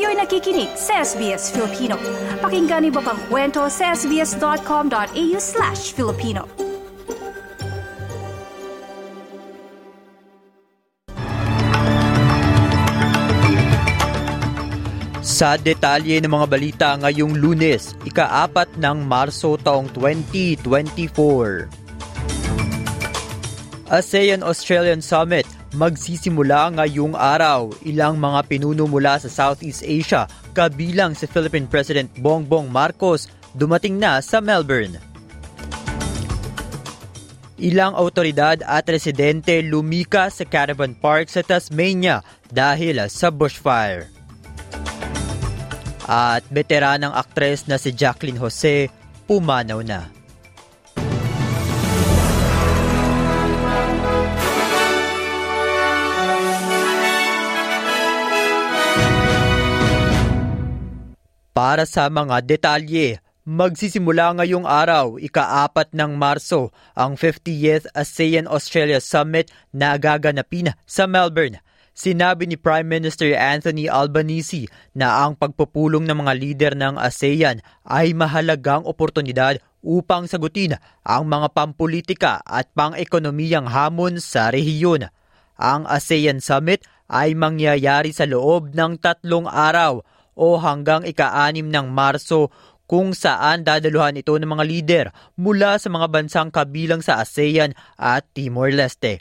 Kayo'y nakikinig sa SBS Filipino. Pakinggan niyo pa ang kwento sa sbs.com.au slash Filipino. Sa detalye ng mga balita ngayong lunes, ikaapat ng Marso taong 2024. ASEAN-Australian Summit magsisimula ngayong araw. Ilang mga pinuno mula sa Southeast Asia kabilang si Philippine President Bongbong Marcos dumating na sa Melbourne. Ilang autoridad at residente lumika sa Caravan Park sa Tasmania dahil sa bushfire. At veteranang aktres na si Jacqueline Jose pumanaw na. Para sa mga detalye, magsisimula ngayong araw, ikaapat ng Marso, ang 50th ASEAN-Australia Summit na gaganapin sa Melbourne. Sinabi ni Prime Minister Anthony Albanese na ang pagpupulong ng mga lider ng ASEAN ay mahalagang oportunidad upang sagutin ang mga pampolitika at pang-ekonomiyang hamon sa rehiyon. Ang ASEAN Summit ay mangyayari sa loob ng tatlong araw o hanggang ika-anim ng Marso kung saan dadaluhan ito ng mga lider mula sa mga bansang kabilang sa ASEAN at Timor-Leste.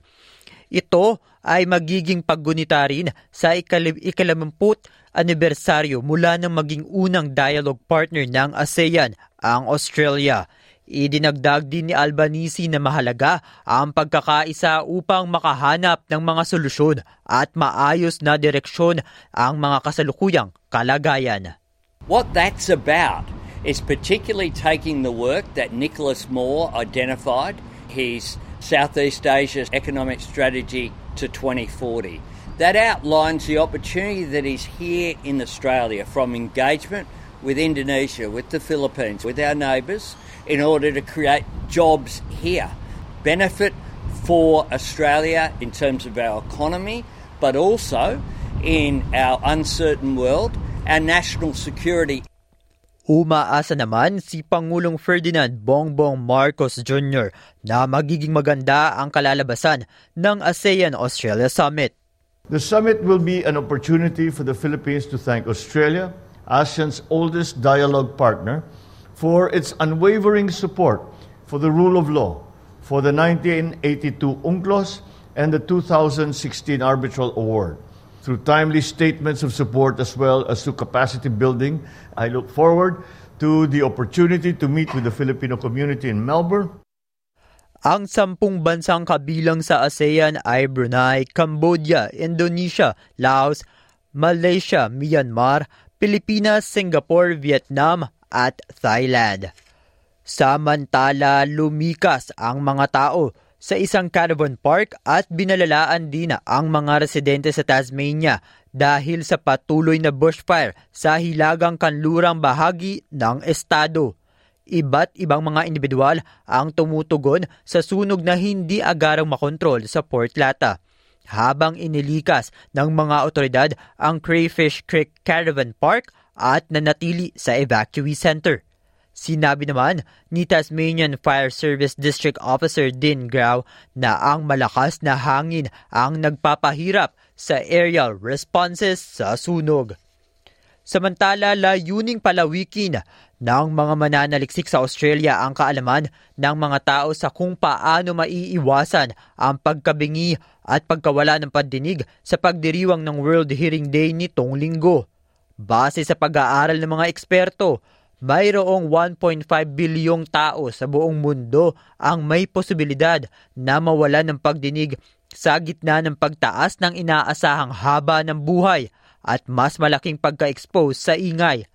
Ito ay magiging paggunita rin sa ikalamput anibersaryo mula ng maging unang dialogue partner ng ASEAN, ang Australia. Idinagdag din ni Albanese na mahalaga ang pagkakaisa upang makahanap ng mga solusyon at maayos na direksyon ang mga kasalukuyang kalagayan. What that's about is particularly taking the work that Nicholas Moore identified, his Southeast Asia economic strategy to 2040. That outlines the opportunity that is here in Australia from engagement with Indonesia, with the Philippines, with our neighbours, in order to create jobs here. Benefit for Australia in terms of our economy, but also in our uncertain world, our national security. Umaasa naman si Pangulong Ferdinand Bongbong Marcos Jr. na magiging maganda ang kalalabasan ng ASEAN-Australia Summit. The summit will be an opportunity for the Philippines to thank Australia, ASEAN's oldest dialogue partner, for its unwavering support for the rule of law, for the 1982 UNCLOS and the 2016 Arbitral Award. Through timely statements of support as well as to capacity building, I look forward to the opportunity to meet with the Filipino community in Melbourne. Ang sampung bansang kabilang sa ASEAN ay Brunei, Cambodia, Indonesia, Laos, Malaysia, Myanmar, Pilipinas, Singapore, Vietnam at Thailand. Samantala, lumikas ang mga tao sa isang caravan park at binalalaan din ang mga residente sa Tasmania dahil sa patuloy na bushfire sa hilagang kanlurang bahagi ng estado. Iba't ibang mga individual ang tumutugon sa sunog na hindi agarang makontrol sa Port Lata habang inilikas ng mga otoridad ang Crayfish Creek Caravan Park at nanatili sa evacuee center. Sinabi naman ni Tasmanian Fire Service District Officer Din Grau na ang malakas na hangin ang nagpapahirap sa aerial responses sa sunog. Samantala, layuning palawikin ng mga mananaliksik sa Australia ang kaalaman ng mga tao sa kung paano maiiwasan ang pagkabingi at pagkawala ng pandinig sa pagdiriwang ng World Hearing Day nitong linggo. Base sa pag-aaral ng mga eksperto, mayroong 1.5 bilyong tao sa buong mundo ang may posibilidad na mawala ng pagdinig sa gitna ng pagtaas ng inaasahang haba ng buhay at mas malaking pagka-expose sa ingay.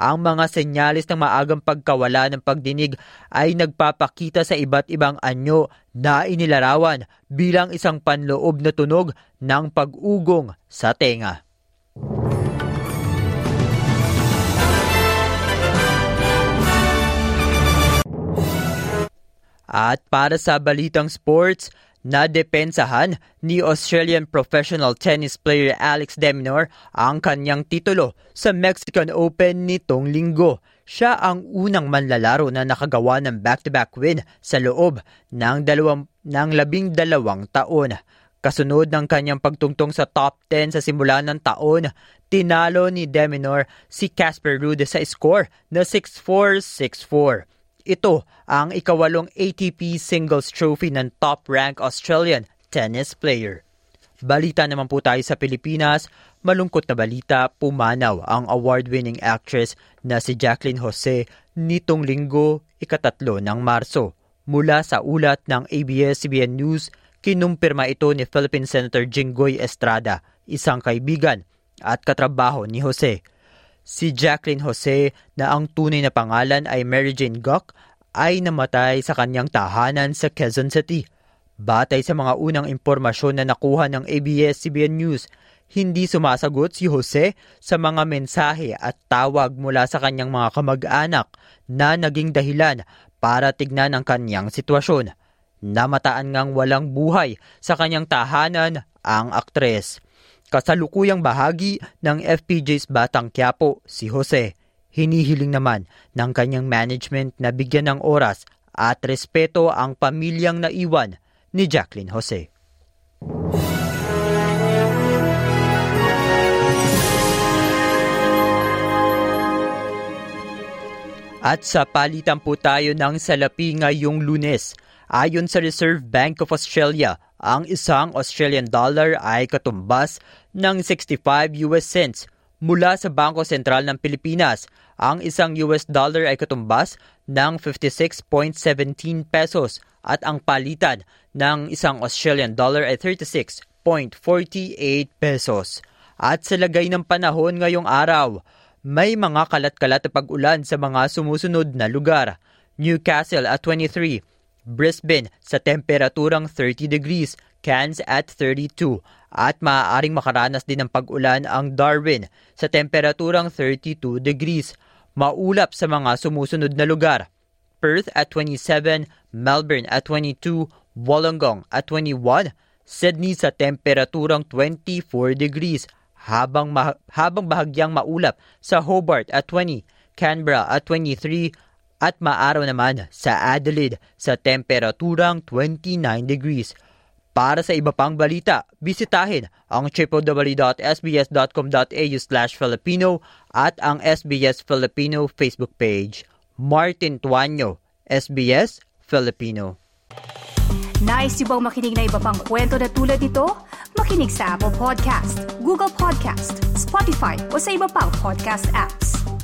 Ang mga senyalis ng maagang pagkawala ng pagdinig ay nagpapakita sa iba't ibang anyo na inilarawan bilang isang panloob na tunog ng pag-ugong sa tenga. At para sa balitang sports, Nadepensahan ni Australian professional tennis player Alex de Minaur ang kanyang titulo sa Mexican Open nitong linggo. Siya ang unang manlalaro na nakagawa ng back-to-back win sa loob ng, dalawang, ng labing dalawang taon. Kasunod ng kanyang pagtungtong sa top 10 sa simula ng taon, tinalo ni Deminor si Casper Ruud sa score na 6-4, 6-4. Ito ang ikawalong ATP Singles Trophy ng top-ranked Australian tennis player. Balita naman po tayo sa Pilipinas, malungkot na balita, pumanaw ang award-winning actress na si Jacqueline Jose nitong linggo, ikatatlo ng Marso. Mula sa ulat ng ABS-CBN News, kinumpirma ito ni Philippine Senator Jinggoy Estrada, isang kaibigan at katrabaho ni Jose. Si Jacqueline Jose na ang tunay na pangalan ay Mary Jane Gok ay namatay sa kanyang tahanan sa Quezon City. Batay sa mga unang impormasyon na nakuha ng ABS-CBN News, hindi sumasagot si Jose sa mga mensahe at tawag mula sa kanyang mga kamag-anak na naging dahilan para tignan ang kanyang sitwasyon. Namataan ngang walang buhay sa kanyang tahanan ang aktres kasalukuyang bahagi ng FPJ's Batang Quiapo, si Jose. Hinihiling naman ng kanyang management na bigyan ng oras at respeto ang pamilyang naiwan ni Jacqueline Jose. At sa palitan po tayo ng salapi ngayong lunes. Ayon sa Reserve Bank of Australia, ang isang Australian dollar ay katumbas ng 65 US cents mula sa Bangko Sentral ng Pilipinas. Ang isang US dollar ay katumbas ng 56.17 pesos at ang palitan ng isang Australian dollar ay 36.48 pesos. At sa lagay ng panahon ngayong araw, may mga kalat-kalat na pag-ulan sa mga sumusunod na lugar. Newcastle at 23, Brisbane sa temperaturang 30 degrees, Cairns at 32 at maaaring makaranas din ng pag-ulan ang Darwin sa temperaturang 32 degrees. Maulap sa mga sumusunod na lugar. Perth at 27, Melbourne at 22, Wollongong at 21, Sydney sa temperaturang 24 degrees habang ma- habang bahagyang maulap sa Hobart at 20, Canberra at 23 at maaraw naman sa Adelaide sa temperaturang 29 degrees. Para sa iba pang balita, bisitahin ang www.sbs.com.au slash Filipino at ang SBS Filipino Facebook page. Martin Tuanyo, SBS Filipino. Nice yung bang makinig na iba pang kwento na tulad ito? Makinig sa Apple Podcast, Google Podcast, Spotify o sa iba pang podcast apps.